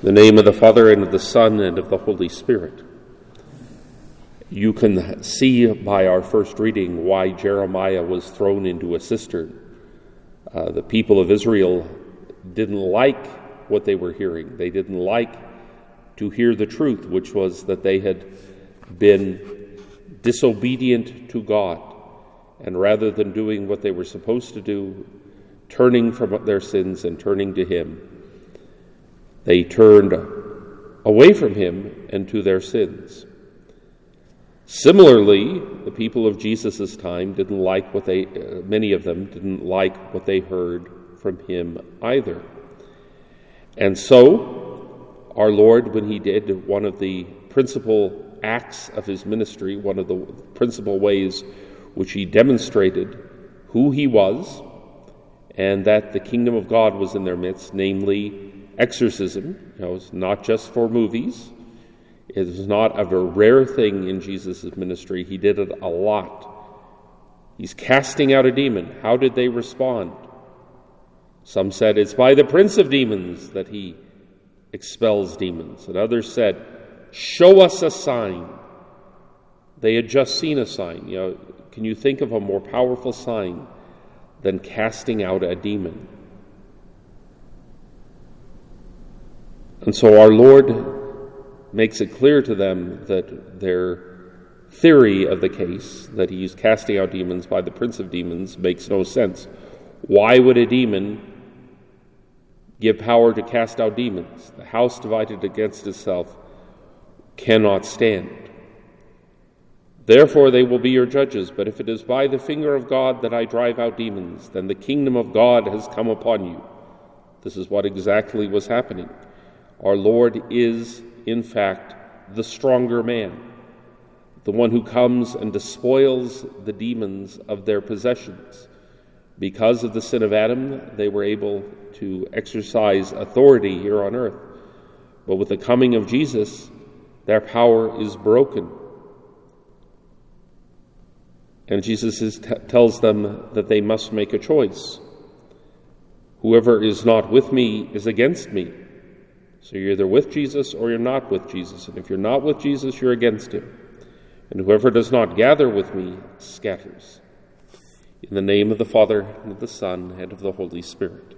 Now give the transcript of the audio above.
The name of the Father, and of the Son, and of the Holy Spirit. You can see by our first reading why Jeremiah was thrown into a cistern. Uh, the people of Israel didn't like what they were hearing. They didn't like to hear the truth, which was that they had been disobedient to God. And rather than doing what they were supposed to do, turning from their sins and turning to Him, they turned away from him and to their sins. Similarly, the people of Jesus' time didn't like what they, uh, many of them didn't like what they heard from him either. And so, our Lord, when he did one of the principal acts of his ministry, one of the principal ways which he demonstrated who he was and that the kingdom of God was in their midst, namely exorcism. You know, it's not just for movies. It was not a very rare thing in Jesus' ministry. He did it a lot. He's casting out a demon. How did they respond? Some said it's by the prince of demons that he expels demons. And others said, Show us a sign. They had just seen a sign. You know, can you think of a more powerful sign than casting out a demon? And so our Lord makes it clear to them that their theory of the case, that he's casting out demons by the prince of demons, makes no sense. Why would a demon give power to cast out demons? The house divided against itself cannot stand. Therefore, they will be your judges. But if it is by the finger of God that I drive out demons, then the kingdom of God has come upon you. This is what exactly was happening. Our Lord is, in fact, the stronger man, the one who comes and despoils the demons of their possessions. Because of the sin of Adam, they were able to exercise authority here on earth. But with the coming of Jesus, their power is broken. And Jesus is, t- tells them that they must make a choice. Whoever is not with me is against me so you're either with Jesus or you're not with Jesus. And if you're not with Jesus, you're against him. And whoever does not gather with me scatters. In the name of the Father, and of the Son, and of the Holy Spirit.